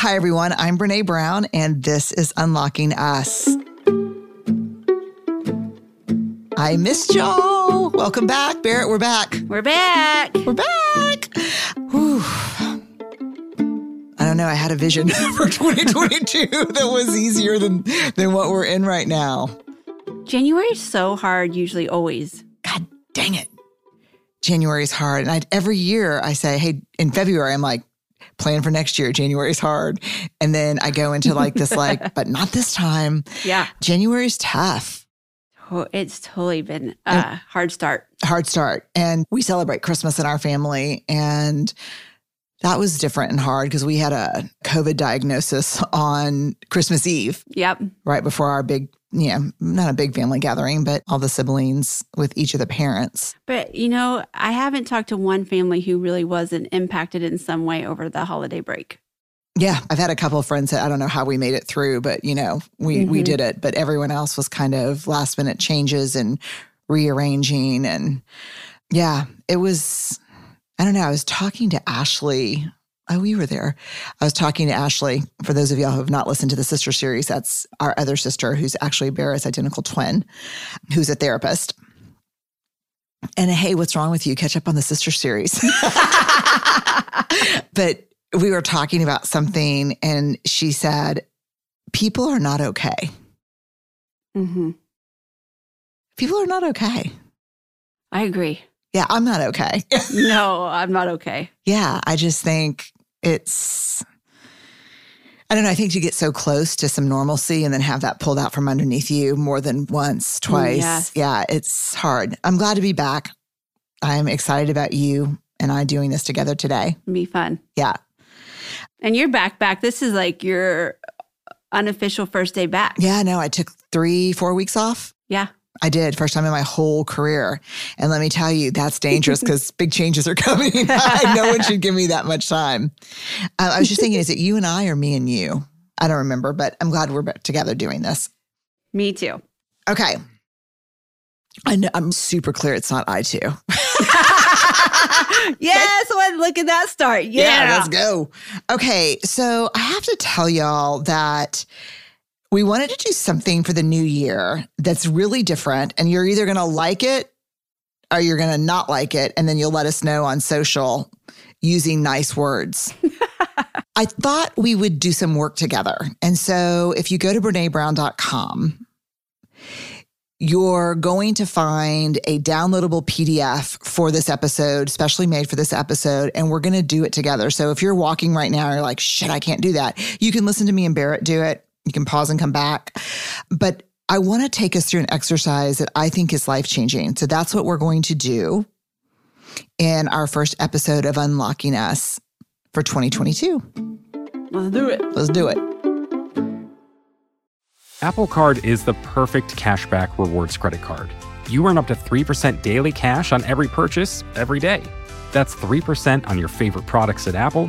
Hi, everyone. I'm Brene Brown, and this is Unlocking Us. I missed y'all. Welcome back, Barrett. We're back. We're back. We're back. Whew. I don't know. I had a vision for 2022 that was easier than than what we're in right now. January is so hard, usually, always. God dang it. January is hard. And I, every year I say, hey, in February, I'm like, plan for next year. January is hard. And then I go into like this, like, but not this time. Yeah. January's tough. Oh, it's totally been a hard start. Hard start. And we celebrate Christmas in our family. And that was different and hard because we had a COVID diagnosis on Christmas Eve, Yep. right before our big, yeah, not a big family gathering, but all the siblings with each of the parents. But, you know, I haven't talked to one family who really wasn't impacted in some way over the holiday break. Yeah, I've had a couple of friends that I don't know how we made it through, but you know, we we Mhm. did it. But everyone else was kind of last minute changes and rearranging and yeah, it was I don't know, I was talking to Ashley. Oh, we were there. I was talking to Ashley. For those of y'all who have not listened to the sister series, that's our other sister who's actually Barrett's identical twin, who's a therapist. And hey, what's wrong with you? Catch up on the sister series. but we were talking about something and she said, People are not okay. Mm-hmm. People are not okay. I agree. Yeah, I'm not okay. no, I'm not okay. yeah, I just think it's, I don't know. I think you get so close to some normalcy and then have that pulled out from underneath you more than once, mm, twice. yes. Yeah, it's hard. I'm glad to be back. I'm excited about you and I doing this together today. Be fun. Yeah. And you're back, back. This is like your unofficial first day back. Yeah, no, I took three, four weeks off. Yeah. I did first time in my whole career. And let me tell you, that's dangerous because big changes are coming. no one should give me that much time. Uh, I was just thinking, is it you and I or me and you? I don't remember, but I'm glad we're together doing this. Me too. Okay. I know, I'm super clear it's not I too. yes, well, look at that start. Yeah. let's go. Okay, so I have to tell y'all that we wanted to do something for the new year that's really different, and you're either going to like it or you're going to not like it, and then you'll let us know on social using nice words. I thought we would do some work together. And so if you go to BreneBrown.com, you're going to find a downloadable PDF for this episode, specially made for this episode, and we're going to do it together. So if you're walking right now, and you're like, shit, I can't do that. You can listen to me and Barrett do it. You can pause and come back. But I want to take us through an exercise that I think is life changing. So that's what we're going to do in our first episode of Unlocking Us for 2022. Let's do it. Let's do it. Apple Card is the perfect cashback rewards credit card. You earn up to 3% daily cash on every purchase every day. That's 3% on your favorite products at Apple,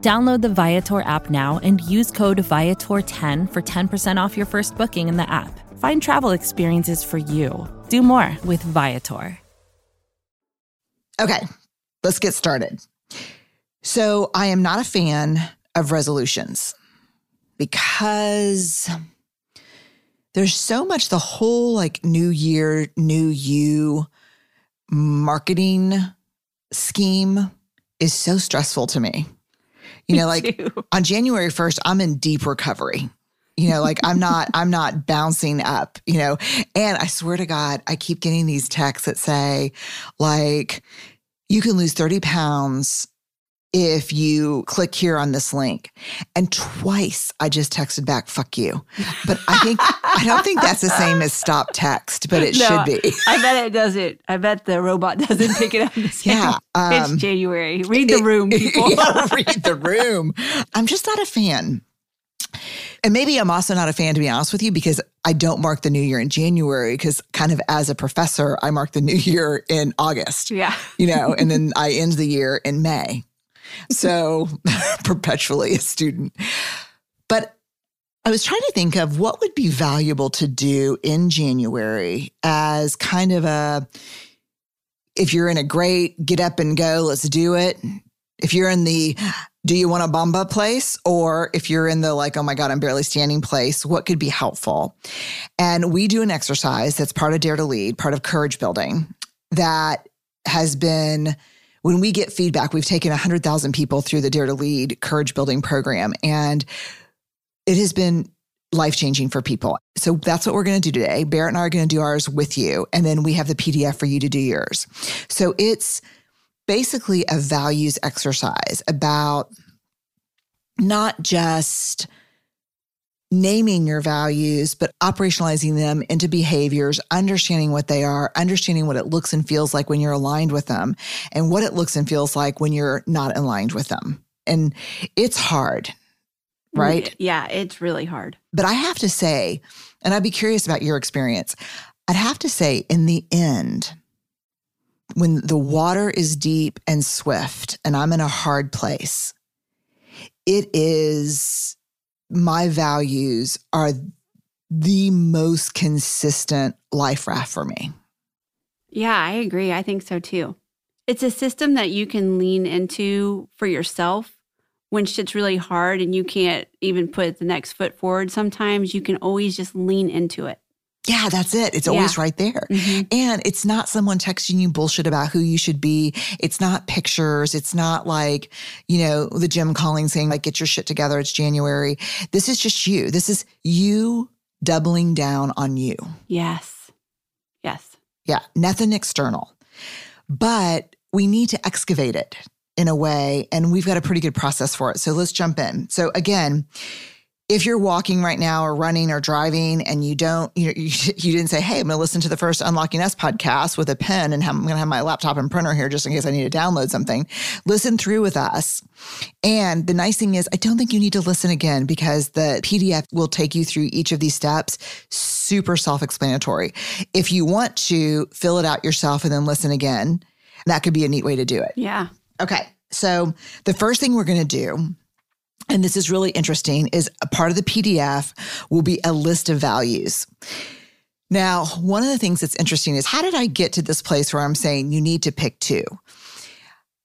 Download the Viator app now and use code Viator10 for 10% off your first booking in the app. Find travel experiences for you. Do more with Viator. Okay, let's get started. So, I am not a fan of resolutions because there's so much the whole like new year, new you marketing scheme is so stressful to me. You know, like Too. on January 1st, I'm in deep recovery. You know, like I'm not, I'm not bouncing up, you know. And I swear to God, I keep getting these texts that say, like, you can lose 30 pounds if you click here on this link. And twice I just texted back, fuck you. But I think, I don't think that's the same as stop text, but it No, should be. I bet it doesn't. I bet the robot doesn't pick it up. Yeah, um, it's January. Read the room, people. Yeah, read the room. I'm just not a fan. And maybe I'm also not a fan, to be honest with you, because I don't mark the new year in January, because kind of as a professor, I mark the new year in August, yeah. you know, and then I end the year in May. So perpetually a student. But I was trying to think of what would be valuable to do in January as kind of a, if you're in a great get up and go, let's do it. If you're in the do you want a bamba place? Or if you're in the like, oh my God, I'm barely standing place, what could be helpful? And we do an exercise that's part of Dare to Lead, part of courage building that has been when we get feedback, we've taken 100,000 people through the Dare to Lead courage building program, and it has been life changing for people. So that's what we're going to do today. Barrett and I are going to do ours with you, and then we have the PDF for you to do yours. So it's basically a values exercise about not just naming your values, but operationalizing them into behaviors, understanding what they are, understanding what it looks and feels like when you're aligned with them, and what it looks and feels like when you're not aligned with them. And it's hard, mm, right? Yeah, it's really hard. But I have to say, and I'd be curious about your experience, I'd have to say, in the end, when the water is deep and swift and I'm in a hard place, it is my values are the most consistent life raft for me. Yeah, I agree. I think so too. It's a system that you can lean into for yourself when shit's really hard and you can't even put the next foot forward. Sometimes you can always just lean into it. Yeah, that's it. It's always right there. Mhm. And it's not someone texting you bullshit about who you should be. It's not pictures. It's not like, you know, the gym calling saying, like, get your shit together. It's January. This is just you. This is you doubling down on you. Yes. Yes. Yeah, nothing external. But we need to excavate it in a way, and we've got a pretty good process for it. So let's jump in. So, again, if you're walking right now or running or driving and you don't, you, you, you didn't say, Hey, I'm going to listen to the first Unlocking Us podcast with a pen and I'm going to have my laptop and printer here just in case I need to download something. Listen through with us. And the nice thing is, I don't think you need to listen again because the PDF will take you through each of these steps. Super self explanatory. If you want to fill it out yourself and then listen again, that could be a neat way to do it. Yeah. Okay. So the first thing we're going to do, and this is really interesting, is a part of the PDF will be a list of values. Now, one of the things that's interesting is how did I get to this place where I'm saying you need to pick two?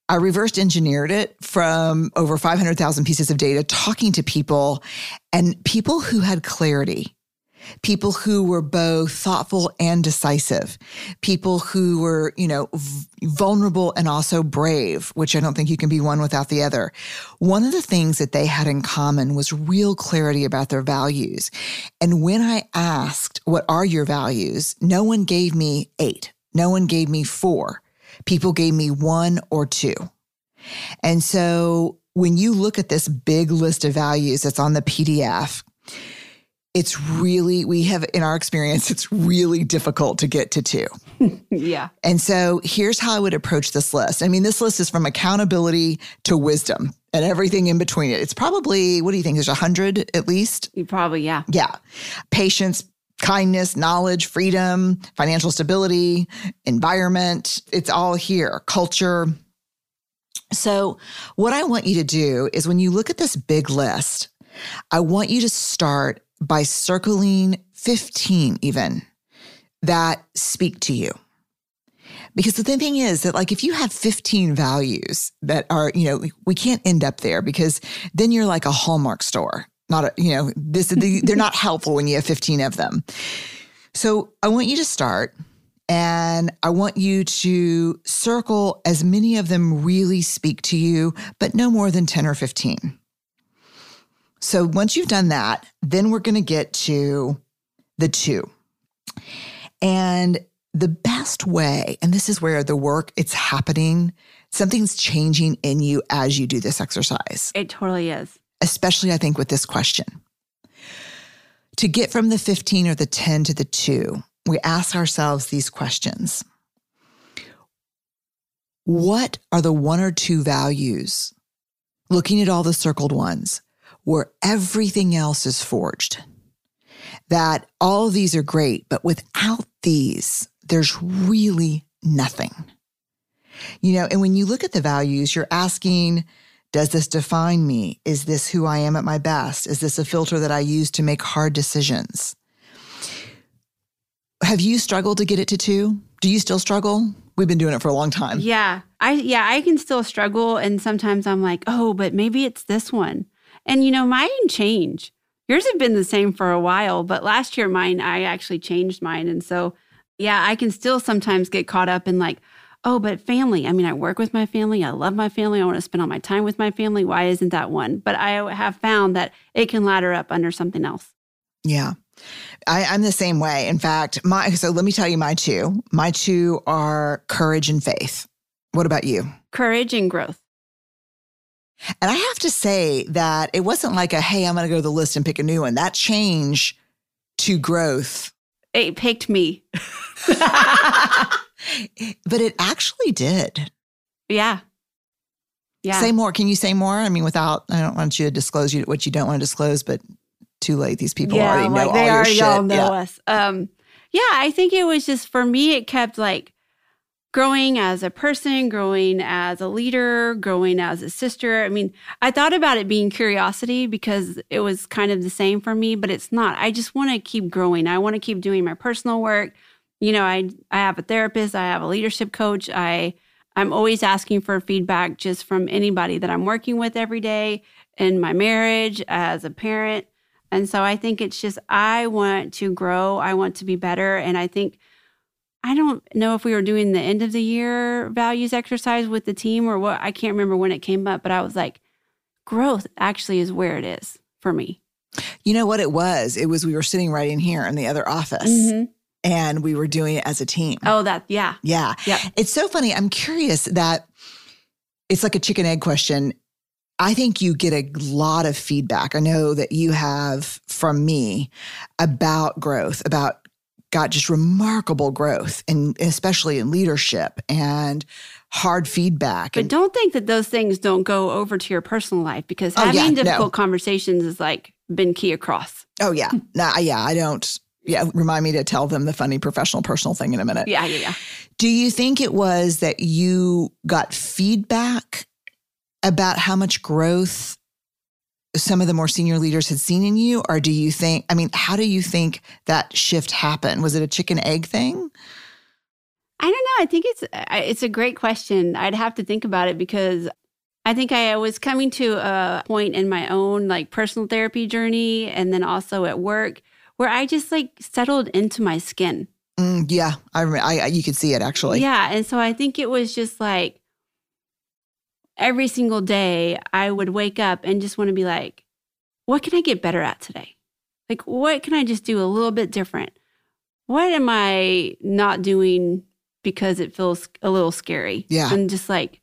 I reversed engineered it from over 500,000 pieces of data, talking to people and people who had clarity, people who were both thoughtful and decisive, people who were, you know, v- vulnerable and also brave, which I don't think you can be one without the other. One of the things that they had in common was real clarity about their values. And when I asked, what are your values? No one gave me eight. No one gave me four. People gave me one or two. And so when you look at this big list of values that's on the PDF, it's really, we have in our experience, it's really difficult to get to two. Yeah. And so here's how I would approach this list. I mean, this list is from accountability to wisdom and everything in between it. It's probably, what do you think? There's a hundred at least? You probably, yeah. Yeah. Patience, kindness, knowledge, freedom, financial stability, environment. It's all here. Culture. So, what I want you to do is when you look at this big list, I want you to start by circling 15 even that speak to you. Because the thing is that, like, if you have 15 values that are, you know, we can't end up there because then you're like a Hallmark store. Not a, you know, this they're not helpful when you have 15 of them. So I want you to start and I want you to circle as many of them really speak to you, but no more than 10 or 15. So once you've done that, then we're going to get to the two. And the best way, and this is where the work it's happening, something's changing in you as you do this exercise, It totally is. especially I think with this question. To get from the 15 or the 10 to the 2, we ask ourselves these questions. What are the one or two values, looking at all the circled ones, where everything else is forged? That all these are great, but without these, there's really nothing. You know, and when you look at the values, you're asking, does this define me? Is this who I am at my best? Is this a filter that I use to make hard decisions? Have you struggled to get it to two? Do you still struggle? We've been doing it for a long time. Yeah. I yeah, I can still struggle and sometimes I'm like, "Oh, but maybe it's this one." And you know, mine change. Yours have been the same for a while, but last year mine I actually changed mine and so yeah, I can still sometimes get caught up in like, "Oh, but family. I mean, I work with my family. I love my family. I want to spend all my time with my family. Why isn't that one?" But I have found that it can ladder up under something else. Yeah. I, I'm the same way. In fact, my so let me tell you my two. My two are courage and faith. What about you? Courage and growth. And I have to say that it wasn't like a hey, I'm gonna go to the list and pick a new one. That change to growth. It picked me. but it actually did. Yeah. Yeah. Say more. Can you say more? I mean, without I don't want you to disclose you what you don't want to disclose, but too late. These people yeah, already know like all they your already shit. all know yeah. us. Um, yeah, I think it was just for me. It kept like growing as a person, growing as a leader, growing as a sister. I mean, I thought about it being curiosity because it was kind of the same for me, but it's not. I just want to keep growing. I want to keep doing my personal work. You know, I I have a therapist, I have a leadership coach. I I'm always asking for feedback just from anybody that I'm working with every day in my marriage as a parent. And so I think it's just, I want to grow. I want to be better. And I think, I don't know if we were doing the end of the year values exercise with the team or what. I can't remember when it came up, but I was like, growth actually is where it is for me. You know what it was? It was we were sitting right in here in the other office Mhm. and we were doing it as a team. Oh, that, yeah. Yeah. Yep. It's so funny. I'm curious that it's like a chicken egg question. I think you get a lot of feedback. I know that you have from me about growth, about got just remarkable growth and especially in leadership and hard feedback. But and, don't think that those things don't go over to your personal life because Oh, having yeah, no. difficult conversations is like been key across. oh yeah. Nah, yeah, I don't yeah, remind me to tell them the funny professional personal thing in a minute. Yeah, yeah, yeah. Do you think it was that you got feedback about how much growth some of the more senior leaders had seen in you? Or do you think, I mean, how do you think that shift happened? Was it a chicken egg thing? I don't know. I think it's it's a great question. I'd have to think about it because I think I was coming to a point in my own like personal therapy journey and then also at work where I just like settled into my skin. Mm, yeah, I, I, I, you could see it actually. Yeah, and so I think it was just like every single day I would wake up and just want to be like what can I get better at today? Like what can I just do a little bit different? What am I not doing because it feels a little scary? Yeah. And just like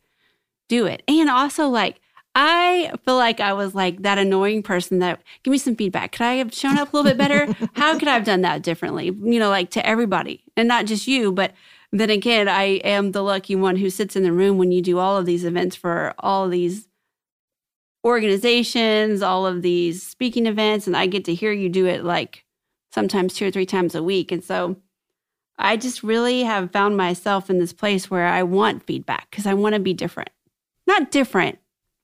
do it. And also like I feel like I was like that annoying person that give me some feedback. Could I have shown up a little bit better? How could I have done that differently? You know, like to everybody and not just you, but then again, I am the lucky one who sits in the room when you do all of these events for all these organizations, all of these speaking events, and I get to hear you do it like sometimes two or three times a week. And so I just really have found myself in this place where I want feedback because I want to be different. Not different,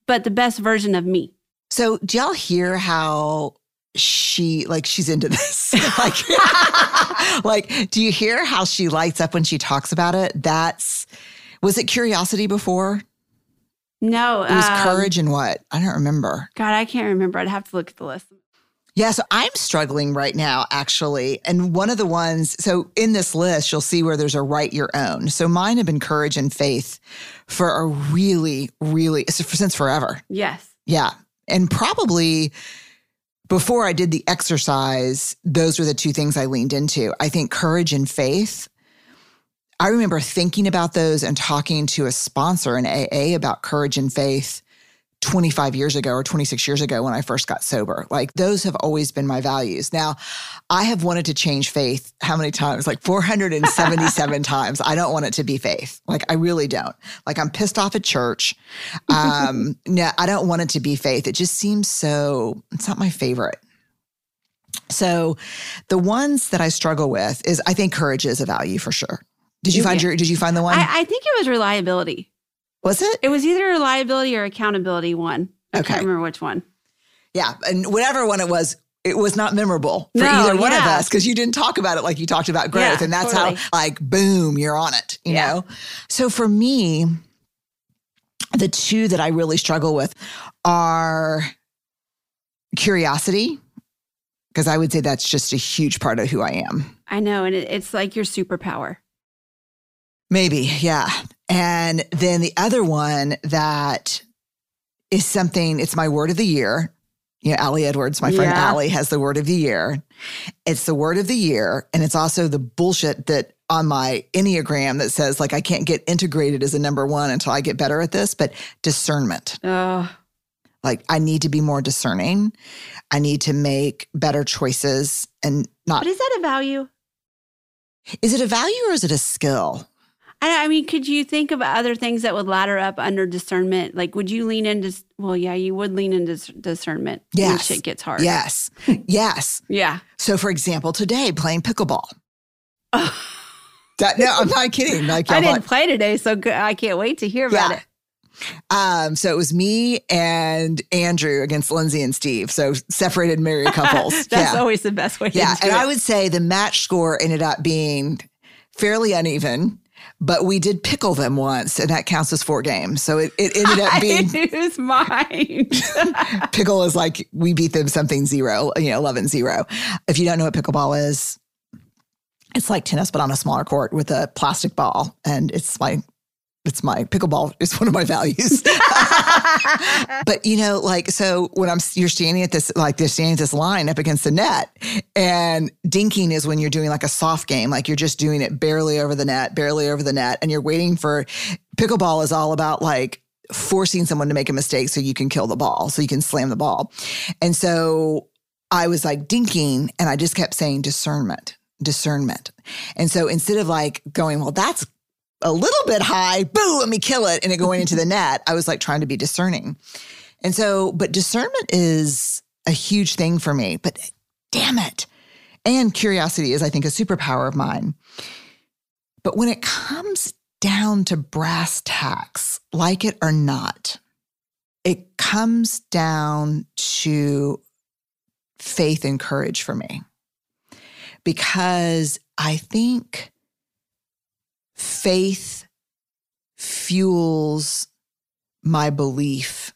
but the best version of me. So, do y'all hear how she, like, she's into this? like, like, do you hear how she lights up when she talks about it? That's, was it curiosity before? No, It was um, courage and what? I don't remember. God, I can't remember. I'd have to look at the list. Yeah, so I'm struggling right now, actually. And one of the ones, so in this list, you'll see where there's a write your own. So mine have been courage and faith for a really, really, since forever. Yes. Yeah. And probably before I did the exercise, those were the two things I leaned into. I think courage and faith. I remember thinking about those and talking to a sponsor in AA about courage and faith 25 years ago or 26 years ago when I first got sober. Like those have always been my values. Now, I have wanted to change faith how many times? Like 477 times. I don't want it to be faith. Like I really don't. Like I'm pissed off at church. Um, no, I don't want it to be faith. It just seems so, it's not my favorite. So the ones that I struggle with is I think courage is a value for sure. Did you find Yeah. your did you find the one? I, I think it was reliability. Was it? It was either a reliability or accountability one. I Okay. can't remember which one. Yeah. And whatever one it was, it was not memorable for No, either one of us because you didn't talk about it like you talked about growth. Yeah, and that's totally. how, like, boom, you're on it, you Yeah. know? So for me, the two that I really struggle with are curiosity, because I would say that's just a huge part of who I am. I know. And it, it's like your superpower. Maybe, yeah. And then the other one that is something, it's my word of the year. You know, Ali Edwards, my friend Yeah. Ali has the word of the year. It's the word of the year. And it's also the bullshit that on my Enneagram that says, like, I can't get integrated as a number one until I get better at this, but discernment. Oh, Like, I need to be more discerning. I need to make better choices and not. but is that a value? Is it a value or is it a skill? I, I mean, could you think of other things that would ladder up under discernment? Like, would you lean into, well, yeah, you would lean into dis- discernment when Yes. shit gets hard. Yes. yes. Yeah. So, for example, today playing pickleball. That, no, I'm not kidding. Like, I didn't like- play today, so. I can't wait to hear about Yeah. it. um, so it was me and Andrew against Lindsay and Steve. So separated married couples. That's yeah, always the best way yeah. to do And it. I would say the match score ended up being fairly uneven, but we did pickle them once, and that counts as four games. So it, it ended up being I lose mine. pickle is like we beat them something zero, you know, 11 zero. If you don't know what pickleball is, it's like tennis, but on a smaller court with a plastic ball. And it's my, it's my pickleball is one of my values. but you know, like, so when I'm, you're standing at this, like they're standing at this line up against the net and dinking is when you're doing like a soft game, like you're just doing it barely over the net, barely over the net. And you're waiting for pickleball is all about like, forcing someone to make a mistake so you can kill the ball, so you can slam the ball. And so I was like dinking and I just kept saying discernment, discernment. And so instead of like going, well, that's a little bit high, boo, let me kill it, and it going into the net, I was like trying to be discerning. And so, but discernment is a huge thing for me, but damn it. And curiosity is, I think, a superpower of mine. But when it comes down to brass tacks, like it or not, it comes down to faith and courage for me. Because I think faith fuels my belief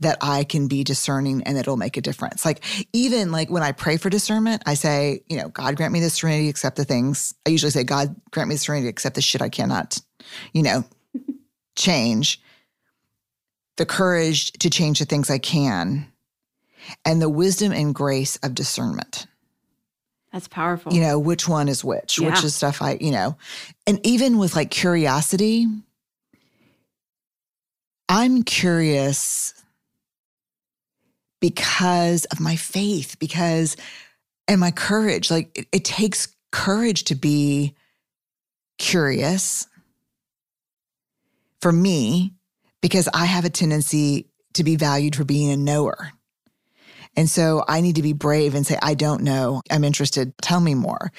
that I can be discerning and it'll make a difference. Like even like when I pray for discernment, I say, you know, God grant me the serenity to accept the things. I usually say, God grant me the serenity to accept the shit I cannot, you know, change. The courage to change the things I can, and the wisdom and grace of discernment That's powerful. you know which one is which which is stuff i you know. And even with like curiosity i'm curious because of my faith because and my courage. Like it, it takes courage to be curious for me because i have a tendency to be valued for being a knower and so I need to be brave and say, I don't know. I'm interested. Tell me more.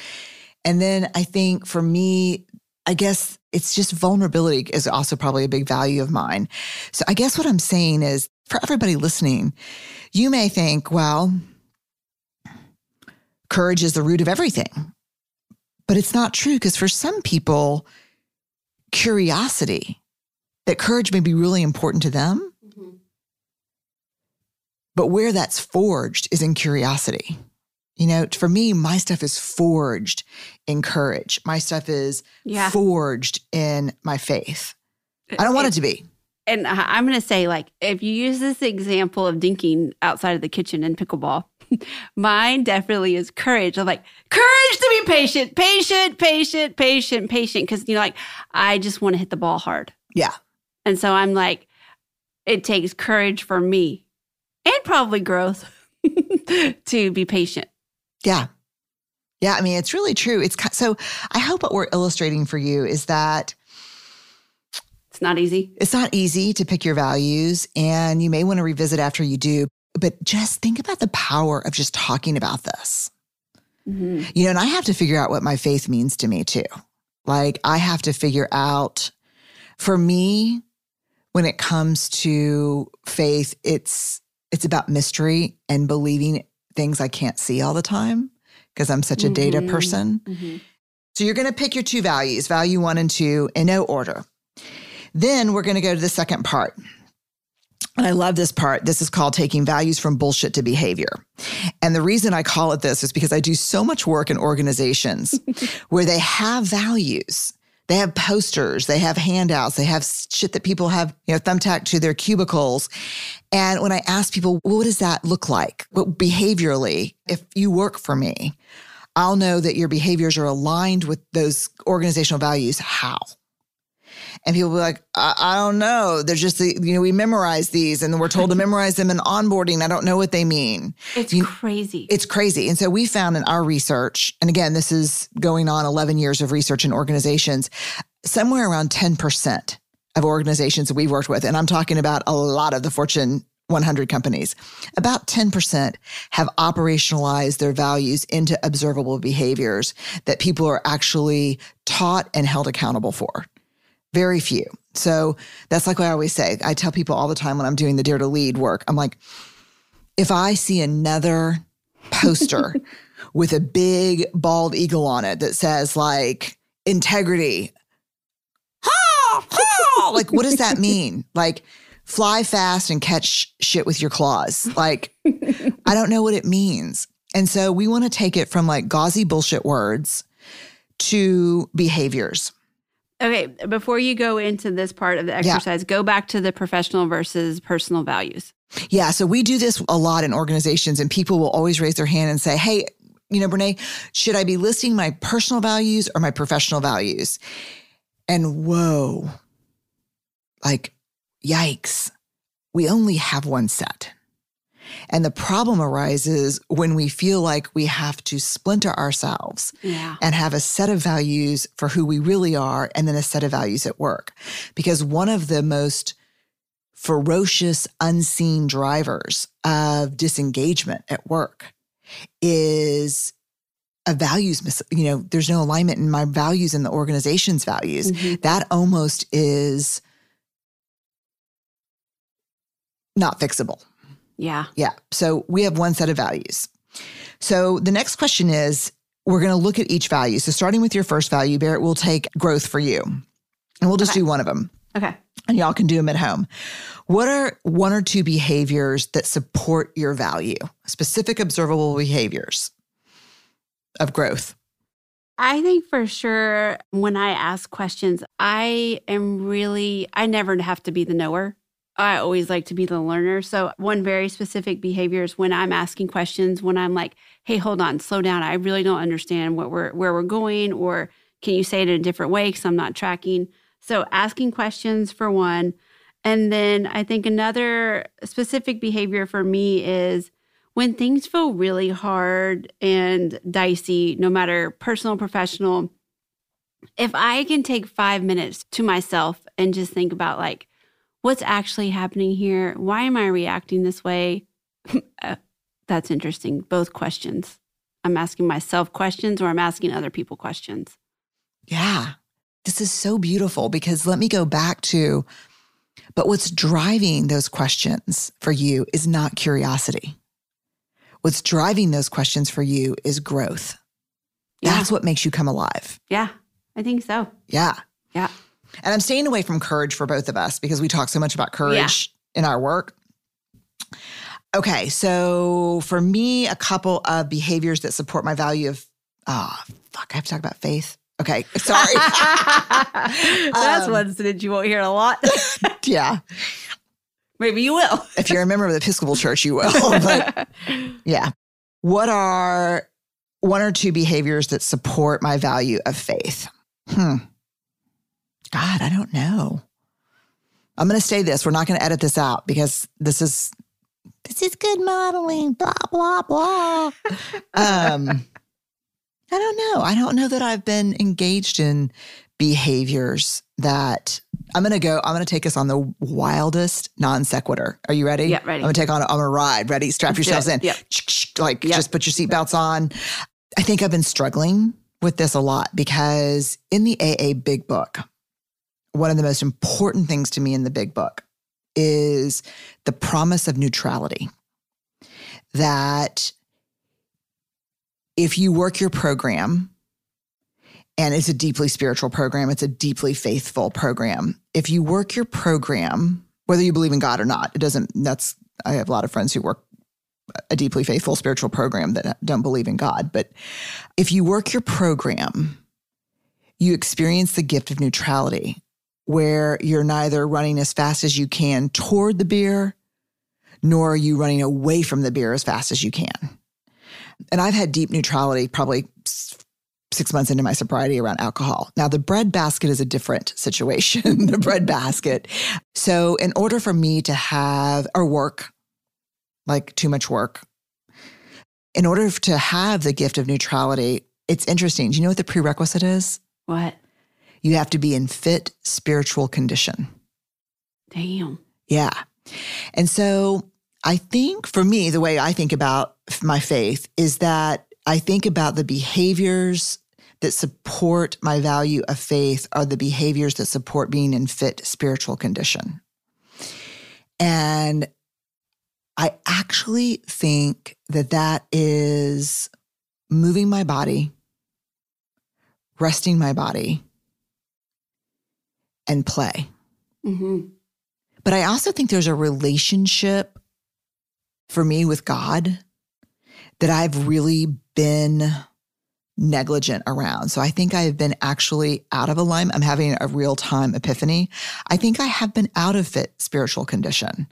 And then I think for me, I guess it's just vulnerability is also probably a big value of mine. So I guess what I'm saying is for everybody listening, you may think, well, courage is the root of everything. But it's not true because for some people, curiosity, that courage may be really important to them. But where that's forged is in curiosity. You know, for me, my stuff is forged in courage. My stuff is Yeah. forged in my faith. I don't want it to be. And I'm going to say, like, if you use this example of dinking outside of the kitchen in pickleball, Mine definitely is courage. I'm like, courage to be patient, patient, patient, patient, patient. Cause you know, like I just want to hit the ball hard. Yeah. And so I'm like, it takes courage for me and probably growth to be patient. Yeah. Yeah. I mean, it's really true. It's so I hope what we're illustrating for you is that it's not easy. It's not easy to pick your values, and you may want to revisit after you do, but just think about the power of just talking about this. Mm-hmm. You know, and I have to figure out what my faith means to me too. Like, I have to figure out for me, when it comes to faith, it's it's about mystery and believing things I can't see all the time because I'm such a mm-hmm. data person. Mm-hmm. So you're going to pick your two values, value 1 and 2 in no order. Then we're going to go to the second part. And I love this part. This is called taking values from bullshit to behavior. And the reason I call it this is because I do so much work in organizations where they have values. They have posters, they have handouts, they have shit that people have, you know, thumbtacked to their cubicles. And when I ask people, well, what does that look like? What behaviorally, if you work for me, I'll know that your behaviors are aligned with those organizational values. How? And people will be like, I, I don't know. They're just, the, you know, we memorize these and we're told to memorize them in onboarding. I don't know what they mean. It's you, crazy. It's crazy. And so we found in our research, and again, this is going on 11 years of research in organizations, somewhere around 10% of organizations that we've worked with, and I'm talking about a lot of the Fortune 100 companies, about 10% have operationalized their values into observable behaviors that people are actually taught and held accountable for. Very few. So that's like what I always say. I tell people all the time when I'm doing the Dare to Lead work, I'm like, if I see another poster with a big bald eagle on it that says like integrity, like what does that mean? Like fly fast and catch shit with your claws. Like I don't know what it means. And so we want to take it from like gauzy bullshit words to behaviors. Okay, before you go into this part of the exercise, yeah. go back to the professional versus personal values. Yeah, so we do this a lot in organizations, and people will always raise their hand and say, Hey, you know, Brene, should I be listing my personal values or my professional values? And whoa, like, yikes, we only have one set. And the problem arises when we feel like we have to splinter ourselves yeah. and have a set of values for who we really are and then a set of values at work. Because one of the most ferocious, unseen drivers of disengagement at work is a values mis- you know there's no alignment in my values and the organization's values mm-hmm. that almost is not fixable yeah. Yeah. So we have one set of values. So the next question is we're going to look at each value. So starting with your first value, Barrett, we'll take growth for you. And we'll just okay. do one of them. Okay. And y'all can do them at home. What are one or two behaviors that support your value? Specific observable behaviors of growth. I think for sure when I ask questions, I am really, I never have to be the knower. I always like to be the learner. So, one very specific behavior is when I'm asking questions, when I'm like, hey, hold on, slow down. I really don't understand what we're, where we're going, or can you say it in a different way because I'm not tracking. So, asking questions for one. And then I think another specific behavior for me is when things feel really hard and dicey, no matter personal, professional, if I can take five minutes to myself and just think about like, what's actually happening here? Why am I reacting this way? uh, that's interesting. Both questions. I'm asking myself questions or I'm asking other people questions. Yeah. This is so beautiful because let me go back to, but what's driving those questions for you is not curiosity. What's driving those questions for you is growth. Yeah. That's what makes you come alive. Yeah, I think so. Yeah. Yeah. And I'm staying away from courage for both of us because we talk so much about courage yeah. in our work. Okay, so for me, a couple of behaviors that support my value of, oh, fuck, I have to talk about faith. Okay, sorry. That's um, one that you won't hear a lot. yeah. Maybe you will. if you're a member of the Episcopal Church, you will. But yeah. What are one or two behaviors that support my value of faith? Hmm. God, I don't know. I'm going to say this. We're not going to edit this out because this is this is good modeling. Blah blah blah. um, I don't know. I don't know that I've been engaged in behaviors that I'm going to go. I'm going to take us on the wildest non sequitur. Are you ready? Yeah, ready. I'm going to take on. I'm going to ride. Ready? Strap Let's yourselves in. Yep. Like Yep. just put your seatbelts on. I think I've been struggling with this a lot because in the AA Big Book, one of the most important things to me in the Big Book is the promise of neutrality. That if you work your program, and it's a deeply spiritual program, it's a deeply faithful program. If you work your program, whether you believe in God or not, it doesn't, that's, I have a lot of friends who work a deeply faithful spiritual program that don't believe in God. But if you work your program, you experience the gift of neutrality where you're neither running as fast as you can toward the beer, nor are you running away from the beer as fast as you can. And I've had deep neutrality probably six months into my sobriety around alcohol. Now, the bread basket is a different situation, the bread basket. So, in order for me to have or work, like too much work, in order to have the gift of neutrality, it's interesting. Do you know what the prerequisite is? What? You have to be in fit spiritual condition. Damn. Yeah. And so I think for me, the way I think about my faith is that I think about the behaviors that support my value of faith are the behaviors that support being in fit spiritual condition. And I actually think that that is moving my body, resting my body, and play. hmm But I also think there's a relationship for me with God that I've really been negligent around. So I think I've been actually out of alignment. I'm having a real time epiphany. I think I have been out of fit spiritual condition.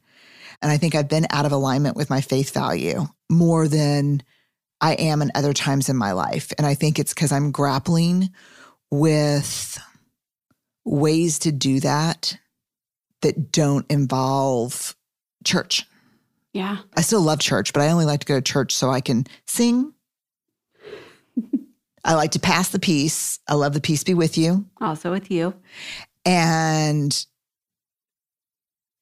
And I think I've been out of alignment with my faith value more than I am in other times in my life. And I think it's because I'm grappling with ways to do that that don't involve church. Yeah. I still love church, but I only like to go to church so I can sing. I like to pass the peace. I love the peace be with you. Also with you. And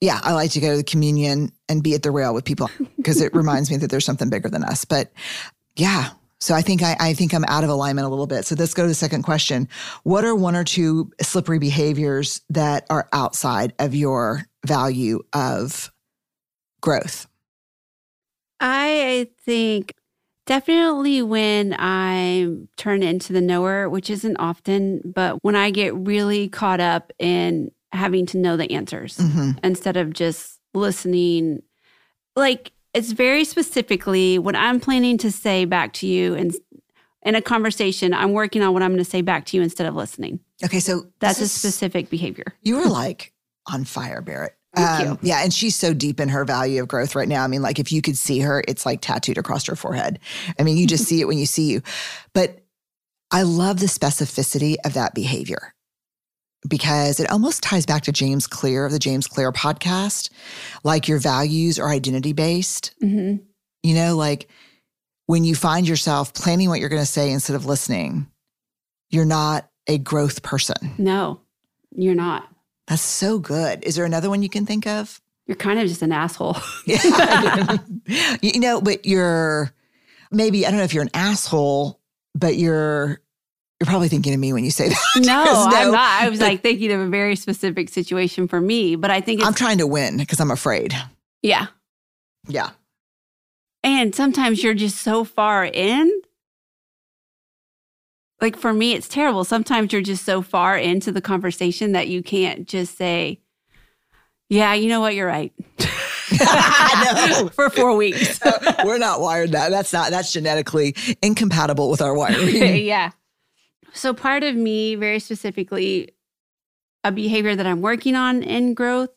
yeah, I like to go to the communion and be at the rail with people because it reminds me that there's something bigger than us. But yeah, so I think I, I think I'm out of alignment a little bit. So let's go to the second question. What are one or two slippery behaviors that are outside of your value of growth? I think definitely when I turn into the knower, which isn't often, but when I get really caught up in having to know the answers hmm instead of just listening, like it's very specifically what I'm planning to say back to you and in a conversation, I'm working on what I'm going to say back to you instead of listening. Okay, so That's a is- specific behavior. You were like on fire, Barrett. Um, you. Yeah, and she's so deep in her value of growth right now. I mean, like if you could see her, it's like tattooed across her forehead. I mean, you just see it when you see you. But I love the specificity of that behavior because it almost ties back to James Clear of the James Clear podcast. Like your values are identity based. hmm You know, like when you find yourself planning what you're going to say instead of listening, you're not a growth person. No, you're not. That's so good. Is there another one you can think of? You're kind of just an asshole. Yeah. you know, but you're maybe, I don't know if you're an asshole, but you're you're probably thinking of me when you say that. No, I'm not. I was like thinking of a very specific situation for me, but I think it's I'm trying to win because I'm afraid. yeah. Yeah. And sometimes you're just so far in. Like for me, it's terrible. Sometimes you're just so far into the conversation that you can't just say, "Yeah, you know what, you're right." For four weeks. We're not wired that. That's not that's genetically incompatible with our wiring. yeah. So part of me, very specifically, a behavior that I'm working on in growth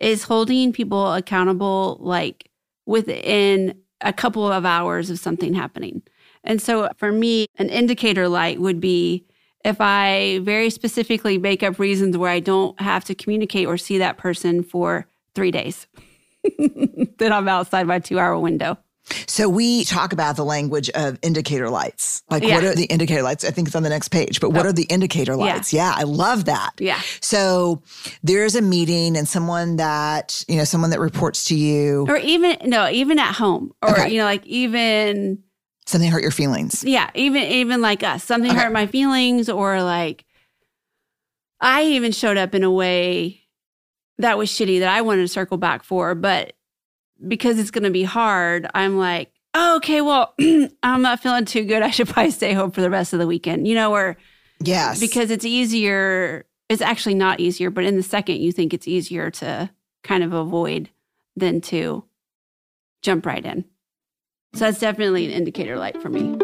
is holding people accountable, like within a couple of hours of something happening. And so for me, an indicator light would be if I very specifically make up reasons where I don't have to communicate or see that person for three days, then I'm outside my two hour window. So we talk about the language of indicator lights. Like Yeah. what are the indicator lights? I think it's on the next page, but what Oh. are the indicator Yeah. lights? Yeah. I love that. Yeah. So there's a meeting and someone that, you know, someone that reports to you, Or even, no, even at home or, Okay. you know, like even, something hurt your feelings. yeah, even, even like us, something Okay. hurt my feelings or like I even showed up in a way that was shitty that I wanted to circle back for. But because it's going to be hard, I'm like, oh, okay, well, I'm not feeling too good. I should probably stay home for the rest of the weekend, you know, or Yes. because it's easier. It's actually not easier, but in the second, you think it's easier to kind of avoid than to jump right in. So that's definitely an indicator light for me.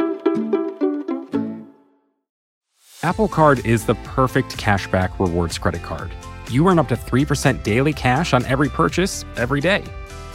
Apple Card is the perfect cashback rewards credit card. You earn up to 3% daily cash on every purchase every day.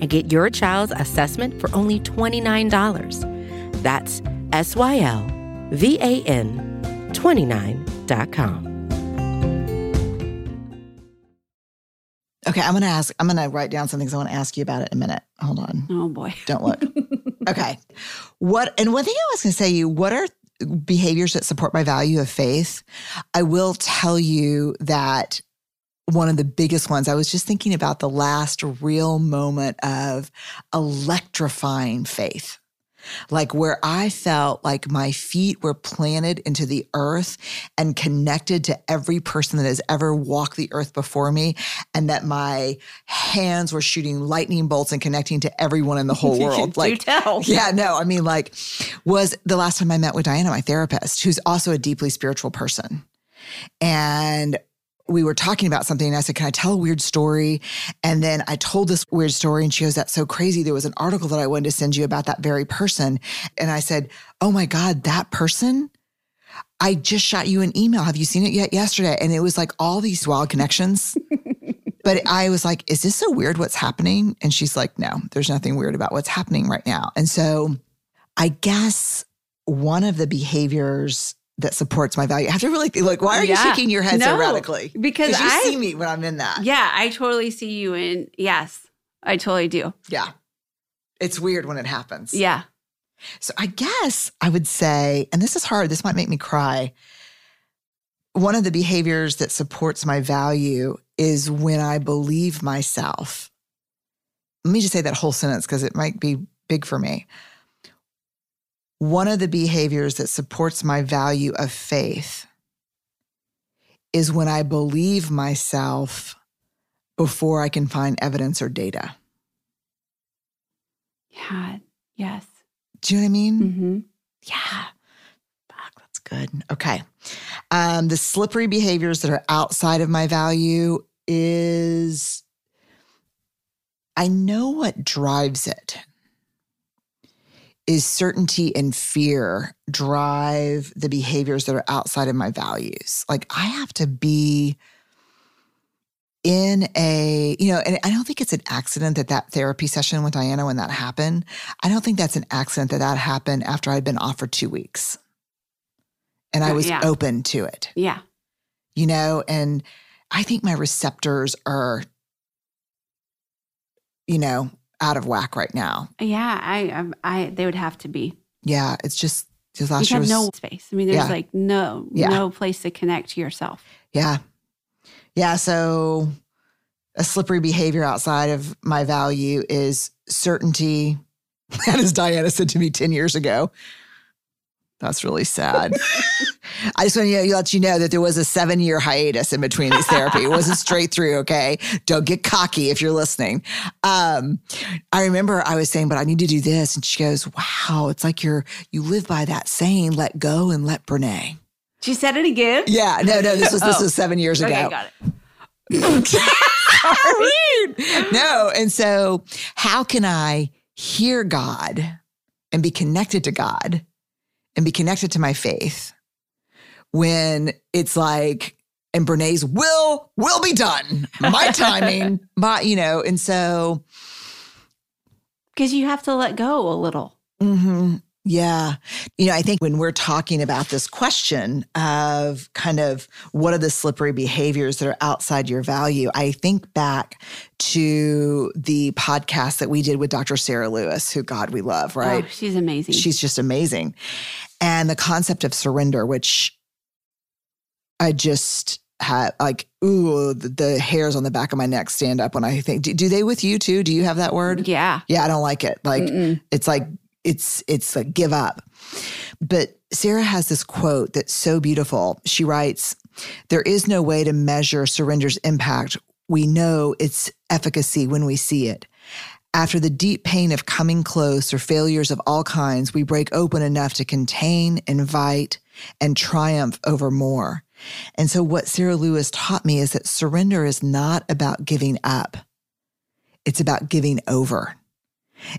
and get your child's assessment for only $29. That's S Y L V A N 29.com. Okay. I'm going to ask, I'm going to write down some things I want to ask you about it in a minute. Hold on. Oh boy. Don't look. okay. What, and one thing I was going to say, you, what are behaviors that support my value of faith? I will tell you that one of the biggest ones, I was just thinking about the last real moment of electrifying faith. Like where I felt like my feet were planted into the earth and connected to every person that has ever walked the earth before me, and that my hands were shooting lightning bolts and connecting to everyone in the whole world. Do tell. Yeah, no, I mean, like, was the last time I met with Diana, my therapist, who's also a deeply spiritual person. And we were talking about something, and I said, Can I tell a weird story? And then I told this weird story, and she goes, That's so crazy. There was an article that I wanted to send you about that very person. And I said, Oh my God, that person? I just shot you an email. Have you seen it yet yesterday? And it was like all these wild connections. but I was like, is this so weird what's happening? And she's like, no, there's nothing weird about what's happening right now. And so I guess one of the behaviors that supports my value, I have to really think, like, why are you shaking your head so radically? because you I- see me when I'm in that. Yeah, I totally see you in. Yes, I totally do. Yeah. It's weird when it happens. Yeah. So I guess I would say, and this is hard, this might make me cry. One of the behaviors that supports my value is when I believe myself. Let me just say that whole sentence because it might be big for me. One of the behaviors that supports my value of faith is when I believe myself before I can find evidence or data. Yeah. Yes. Do you know what I mean? hmm Yeah. Fuck, that's good. Okay. Um, the slippery behaviors that are outside of my value is I know what drives it. Is certainty and fear drive the behaviors that are outside of my values. Like I have to be in a, you know, and I don't think it's an accident that that therapy session with Diana, when that happened, I don't think that's an accident that that happened after I'd been off for two weeks. And I was yeah. open to it, Yeah. you know, and I think my receptors are, you know, out of whack right now. Yeah. I, I, I they would have to be. Yeah. It's just, just You year have was, no space. I mean, there's Yeah. like no, Yeah. no place to connect to yourself. Yeah. Yeah. So a slippery behavior outside of my value is certainty. That is Diana said to me 10 years ago, that's really sad. I just want to let you know that there was a seven year hiatus in between these therapy. It wasn't straight through. Okay. Don't get cocky if you're listening. Um, I remember I was saying, but I need to do this. And she goes, wow, it's like you're, you live by that saying, let go and let Brene. She said it again. Yeah. No, no, this was, this Oh. was seven years ago. Okay, got it. No. And so, how can I hear God and be connected to God and be connected to my faith when it's like, and Brene's will will be done. My timing, my, you know, and so Because you have to let go a little. hmm Yeah. You know, I think when we're talking about this question of kind of what are the slippery behaviors that are outside your value, I think back to the podcast that we did with Dr. Sarah Lewis, who God we love, oh, right? Oh, she's amazing. She's just amazing. And the concept of surrender, which I just had like, ooh, the, the hairs on the back of my neck stand up when I think, do, do they with you too? Do you have that word? yeah. Yeah, I don't like it. Like, Mm-mm. it's like it's it's like give up. But Sarah has this quote that's so beautiful. She writes, "There is no way to measure surrender's impact. We know its efficacy when we see it." After the deep pain of coming close or failures of all kinds, we break open enough to contain, invite, and triumph over more. And so, what Sarah Lewis taught me is that surrender is not about giving up, it's about giving over.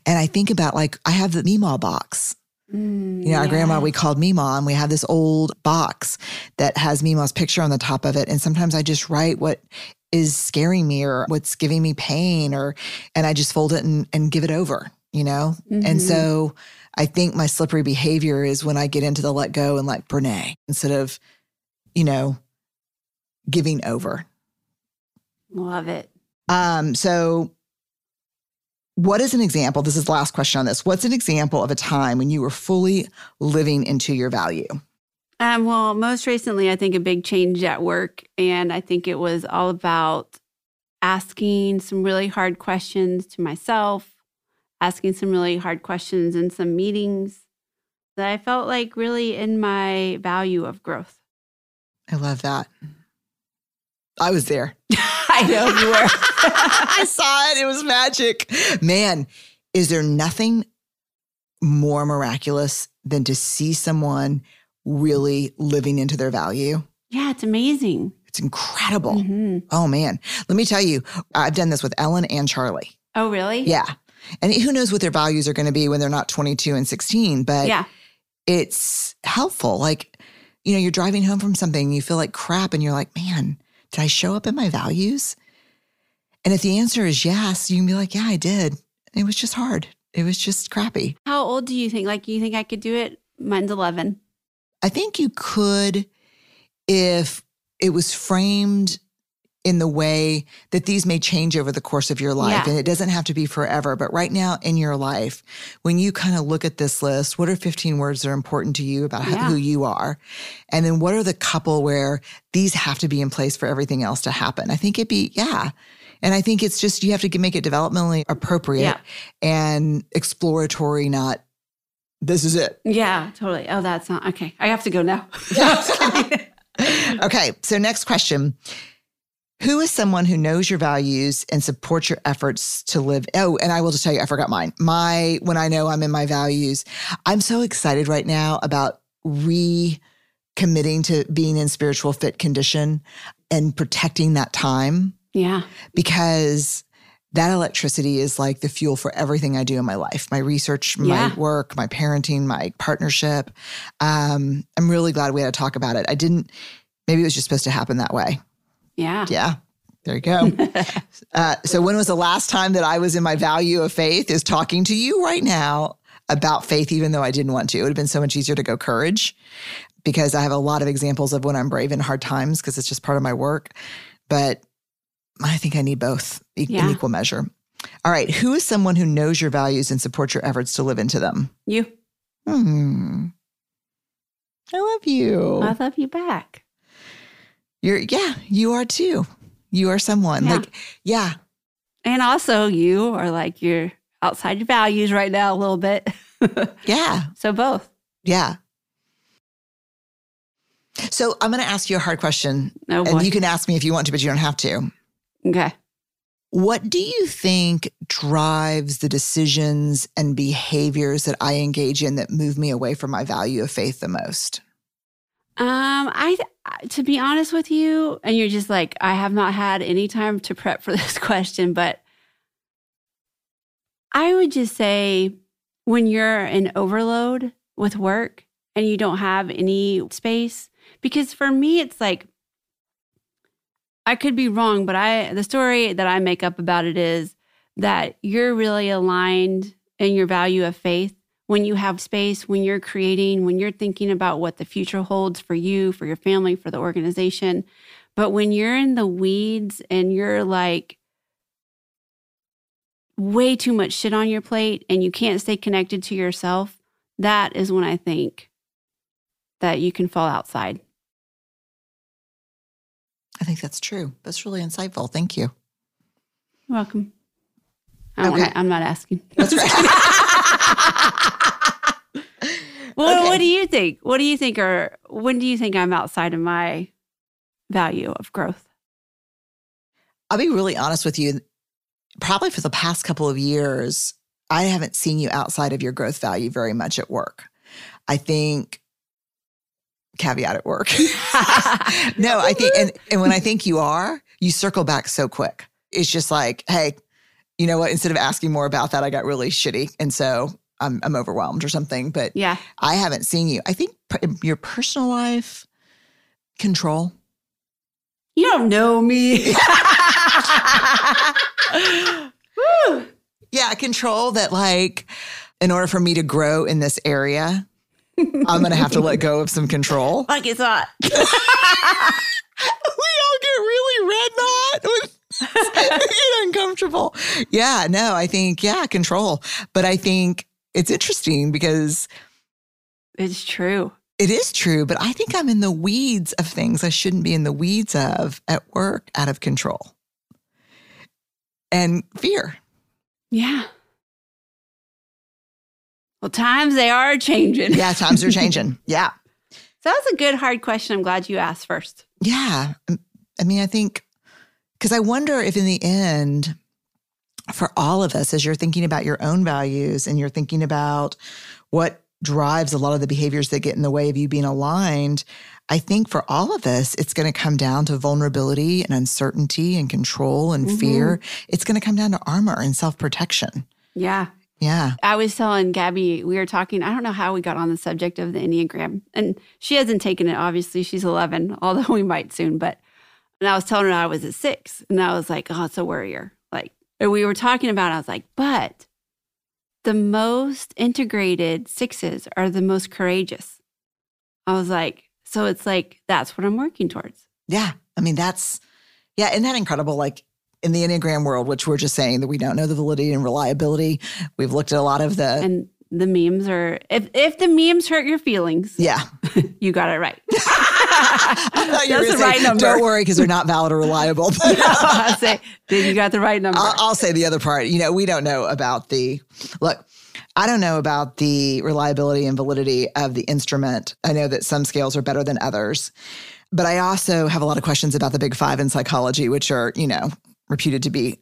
And I think about like, I have the Meemaw box. Mm, You know, our yeah. grandma, we called Meemaw, and we have this old box that has Meemaw's picture on the top of it. And sometimes I just write what is scaring me or what's giving me pain, or, and I just fold it and, and give it over, you know? And Mhm. so I think my slippery behavior is when I get into the let go and like Brene instead of, you know, giving over. Love it. Um, so what is an example? This is the last question on this. What's an example of a time when you were fully living into your value? Um, well, most recently, I think a big change at work. And I think it was all about asking some really hard questions to myself, asking some really hard questions in some meetings that I felt like really in my value of growth. I love that. I was there. I know you were. I saw it. It was magic. Man, is there nothing more miraculous than to see someone really living into their value? yeah, it's amazing. It's incredible. Mhm. Oh, man. Let me tell you, I've done this with Ellen and Charlie. Oh, really? Yeah. And who knows what their values are going to be when they're not 22 and 16, but Yeah. it's helpful. Like, you know, you're driving home from something, you feel like crap, and you're like, man, did I show up in my values? And if the answer is yes, you can be like, yeah, I did. It was just hard. It was just crappy. How old do you think? Like, you think I could do it? Mine's 11. I think you could if it was framed in the way that these may change over the course of your life Yeah. and it doesn't have to be forever but right now in your life when you kind of look at this list what are 15 words that are important to you about how- Yeah. who you are and then what are the couple where these have to be in place for everything else to happen i think it'd be yeah and i think it's just you have to make it developmentally appropriate Yeah. and exploratory not this is it Yeah, totally. Oh, that's not okay. I have to go now. okay, so next question. Who is someone who knows your values and supports your efforts to live? Oh, and I will just tell you, I forgot mine. My, when I know I'm in my values, I'm so excited right now about recommitting to being in spiritual fit condition and protecting that time yeah. because that electricity is like the fuel for everything I do in my life my research, my Yeah. work, my parenting, my partnership. Um, I'm really glad we had to talk about it. I didn't, maybe it was just supposed to happen that way. Yeah. Yeah. There you go. uh, so, when was the last time that I was in my value of faith? Is talking to you right now about faith, even though I didn't want to. It would have been so much easier to go courage because I have a lot of examples of when I'm brave in hard times because it's just part of my work. But I think I need both in Yeah. equal measure. All right. Who is someone who knows your values and supports your efforts to live into them? You. Hmm. I love you. I love you back. You're, yeah, you are too. You are someone Yeah. like, yeah, And also, you are like you're outside your values right now a little bit. yeah. so both. Yeah. So I'm going to ask you a hard question, Oh boy. and you can ask me if you want to, but you don't have to. okay. What do you think drives the decisions and behaviors that I engage in that move me away from my value of faith the most? Um, I to be honest with you, and you're just like I have not had any time to prep for this question, but I would just say when you're in overload with work and you don't have any space, because for me it's like I could be wrong, but I the story that I make up about it is that you're really aligned in your value of faith when you have space, when you're creating, when you're thinking about what the future holds for you, for your family, for the organization. But when you're in the weeds and you're like way too much shit on your plate and you can't stay connected to yourself, that is when I think that you can fall outside. I think that's true. That's really insightful. Thank you. You're welcome. I Okay. I'm not asking. That's right. Well, Okay. what do you think? What do you think are when do you think I'm outside of my value of growth? I'll be really honest with you. Probably for the past couple of years, I haven't seen you outside of your growth value very much at work. I think, caveat at work. no, I think, and, and when I think you are, you circle back so quick. It's just like, hey, you know what? Instead of asking more about that, I got really shitty. And so I'm, I'm overwhelmed or something. But Yeah. I haven't seen you. I think your personal life, control. You don't know me. Yeah, control that like in order for me to grow in this area, I'm gonna have to let go of some control. Like it's hot. we all get really red hot when we get uncomfortable. Yeah, no, I think, yeah, control. But I think it's interesting because It's true. it is true, but I think I'm in the weeds of things I shouldn't be in the weeds of at work out of control and fear. Yeah. Well, times they are changing. Yeah, times are changing. Yeah. So that's a good hard question. I'm glad you asked first. Yeah. I mean, I think, because I wonder if in the end, for all of us, as you're thinking about your own values and you're thinking about what drives a lot of the behaviors that get in the way of you being aligned, I think for all of us, it's going to come down to vulnerability and uncertainty and control and Mhm. fear. It's going to come down to armor and self protection. Yeah. Yeah. I was telling Gabby, we were talking, I don't know how we got on the subject of the Enneagram. And she hasn't taken it, obviously. She's 11, although we might soon. But, and I was telling her I was a six. And I was like, oh, it's a worrier. Like, and we were talking about, I was like, but the most integrated sixes are the most courageous. I was like, so it's like, that's what I'm working towards. Yeah. I mean, that's, yeah. Isn't that incredible? Like in the Enneagram world, which we're just saying that we don't know the validity and reliability. We've looked at a lot of the, And the memes are, if, if the memes hurt your feelings, yeah. you got it right. I thought you were That's the right number. Don't worry, because they're not valid or reliable. I say, then you got the right number. I'll, I'll say the other part. You know, we don't know about the look. I don't know about the reliability and validity of the instrument. I know that some scales are better than others, but I also have a lot of questions about the big five in psychology, which are you know reputed to be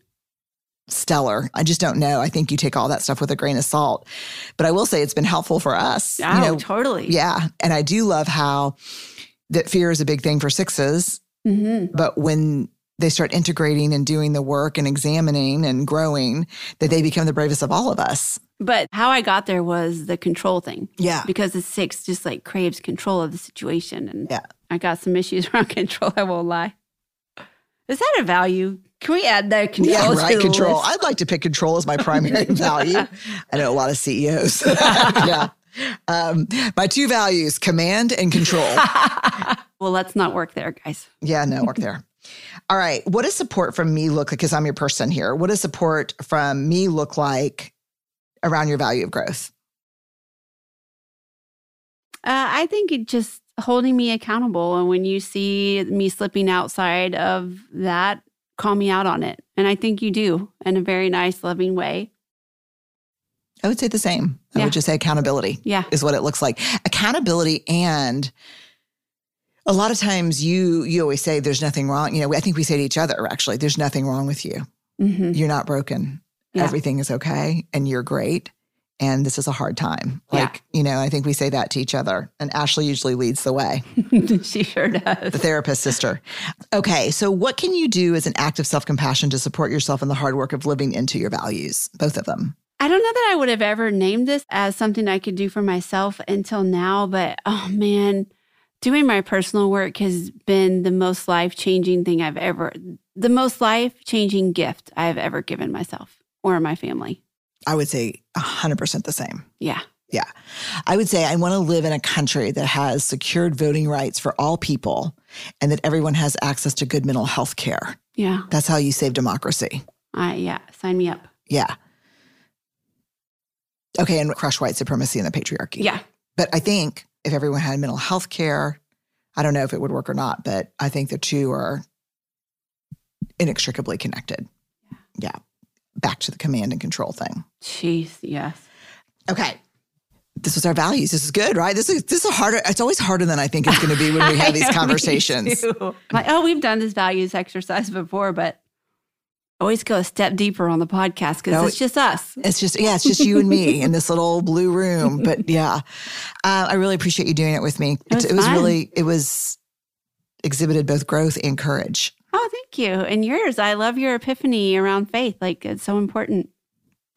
stellar. I just don't know. I think you take all that stuff with a grain of salt. But I will say it's been helpful for us. oh, you know, totally. yeah, and I do love how that fear is a big thing for sixes hmm but when they start integrating and doing the work and examining and growing, that they become the bravest of all of us. But how I got there was the control thing. Yeah. Because the six just like craves control of the situation. And Yeah. I got some issues around control, I won't lie. Is that a value? Can we add that control? Yeah, right. Control. list? I'd like to pick control as my primary value. I know a lot of CEOs. yeah. Um, my two values command and control. well, let's not work there, guys. Yeah, no, work there. All right. What does support from me look like? Because I'm your person here. What does support from me look like around your value of growth? Uh, I think it just holding me accountable. And when you see me slipping outside of that, call me out on it. And I think you do in a very nice, loving way. I would say the same. I Yeah. would just say accountability Yeah. is what it looks like. Accountability and a lot of times you you always say there's nothing wrong. You know, I think we say to each other actually, there's nothing wrong with you. hmm You're not broken. Yeah. Everything is okay and you're great. And this is a hard time. Yeah. Like, you know, I think we say that to each other. And Ashley usually leads the way. she sure does. the therapist sister. Okay, so what can you do as an act of self compassion to support yourself in the hard work of living into your values? Both of them. I don't know that I would have ever named this as something I could do for myself until now, but oh man, doing my personal work has been the most life changing thing I've ever, the most life changing gift I've ever given myself or my family. I would say 100% the same. Yeah. Yeah. I would say I want to live in a country that has secured voting rights for all people and that everyone has access to good mental health care. Yeah. That's how you save democracy. I, yeah. Sign me up. Yeah. Okay, and crush white supremacy and the patriarchy. Yeah. But I think if everyone had mental health care, I don't know if it would work or not, but I think the two are inextricably connected. Yeah. Back to the command and control thing. Jeez. Yes. Okay. This was our values. This is good, right? This is this is harder. It's always harder than I think it's going to be when we have these conversations. Like, oh, we've done this values exercise before, but always go a step deeper on the podcast because No, it's just us. It's just yeah, it's just you and me in this little blue room. But yeah, uh, I really appreciate you doing it with me. It was it was really it was exhibited both growth and courage. Oh, thank you. And yours, I love your epiphany around faith. Like it's so important.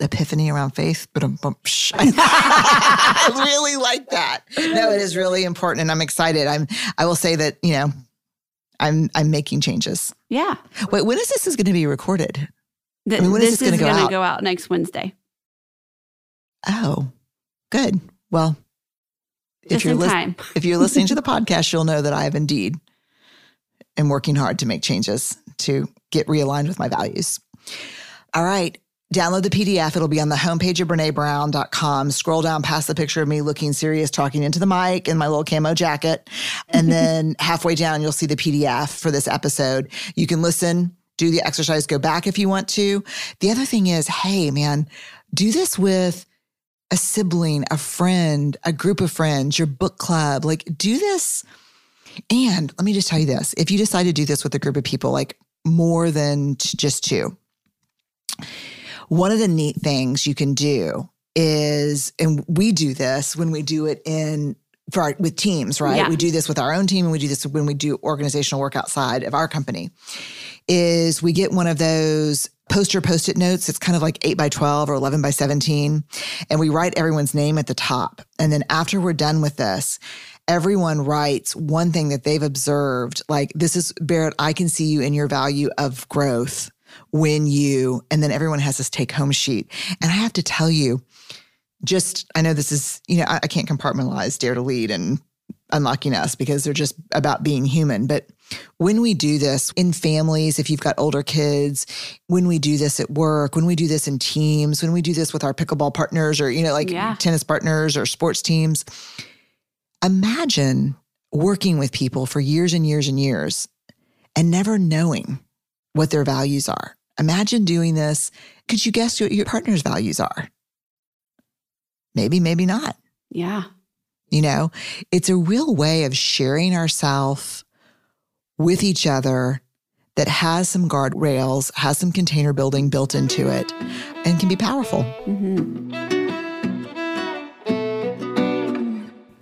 epiphany around faith, but um, I really like that. No, it is really important, and I'm excited. I'm. I will say that you know, I'm I'm making changes. Yeah. Wait, when is this is going to be recorded? Th- I mean, when is this is go going to go out next Wednesday. Oh, good. Well, if Just you're in lis- time. if you're listening to the podcast, you'll know that I have indeed am working hard to make changes to get realigned with my values. All right. Download the PDF. It'll be on the homepage of BreneBrown.com. Scroll down past the picture of me looking serious, talking into the mic in my little camo jacket. And then halfway down, you'll see the PDF for this episode. You can listen, do the exercise, go back if you want to. The other thing is, hey, man, do this with a sibling, a friend, a group of friends, your book club. Like, do this. And let me just tell you this if you decide to do this with a group of people, like more than just two, one of the neat things you can do is, and we do this when we do it in for our, with teams, right? Yeah. We do this with our own team, and we do this when we do organizational work outside of our company. Is we get one of those poster post-it notes. It's kind of like eight by twelve or eleven by seventeen, and we write everyone's name at the top. And then after we're done with this, everyone writes one thing that they've observed. Like this is Barrett. I can see you in your value of growth when you, and then everyone has this take home sheet. And I have to tell you, just, I know this is, you know, I, I can't compartmentalize Dare to Lead and Unlocking Us because they're just about being human. But when we do this in families, if you've got older kids, when we do this at work, when we do this in teams, when we do this with our pickleball partners or, you know, like Yeah. tennis partners or sports teams, imagine working with people for years and years and years and never knowing what their values are. Imagine doing this. Could you guess what your partner's values are? Maybe, maybe not. Yeah. You know, it's a real way of sharing ourselves with each other that has some guardrails, has some container building built into it, and can be powerful. hmm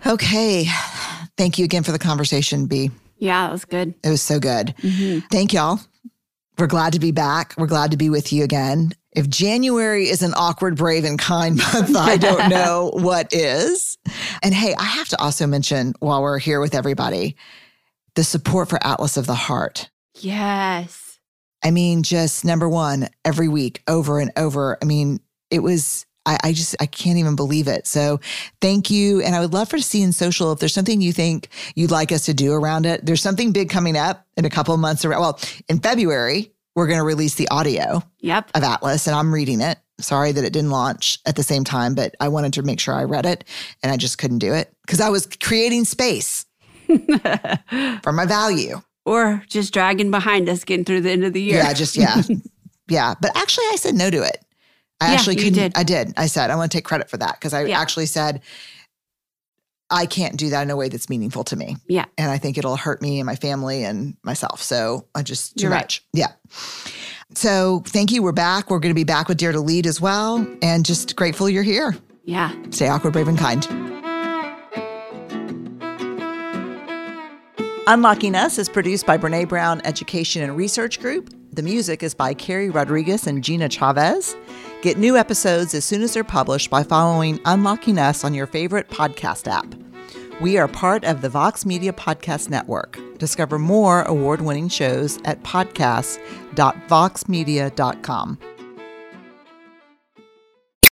Okay. Thank you again for the conversation, B. Yeah, it was good. It was so good. hmm Thank y'all We're glad to be back. We're glad to be with you again. If January is an awkward, brave, and kind month, I don't know what is. And hey, I have to also mention while we're here with everybody the support for Atlas of the Heart. Yes. I mean, just number one, every week, over and over. I mean, it was I, I, just I can't even believe it. So thank you. And I would love for to see in social if there's something you think you'd like us to do around it. There's something big coming up in a couple of months around well, in February, we're gonna release the audio yep. of Atlas and I'm reading it. Sorry that it didn't launch at the same time, but I wanted to make sure I read it and I just couldn't do it because I was creating space for my value. Or just dragging behind us getting through the end of the year. Yeah, just yeah. yeah. But actually I said no to it. I Yeah, actually couldn't. did. I did. I said, I want to take credit for that because I Yeah. actually said, I can't do that in a way that's meaningful to me. Yeah. And I think it'll hurt me and my family and myself. So I just, too You're right. much. Yeah. So thank you. We're back. We're going to be back with Dare to Lead as well. And just grateful you're here. Yeah. Stay awkward, brave, and kind. Unlocking Us is produced by Brene Brown Education and Research Group. The music is by Carrie Rodriguez and Gina Chavez. Get new episodes as soon as they're published by following Unlocking Us on your favorite podcast app. We are part of the Vox Media Podcast Network. Discover more award winning shows at podcasts.voxmedia.com.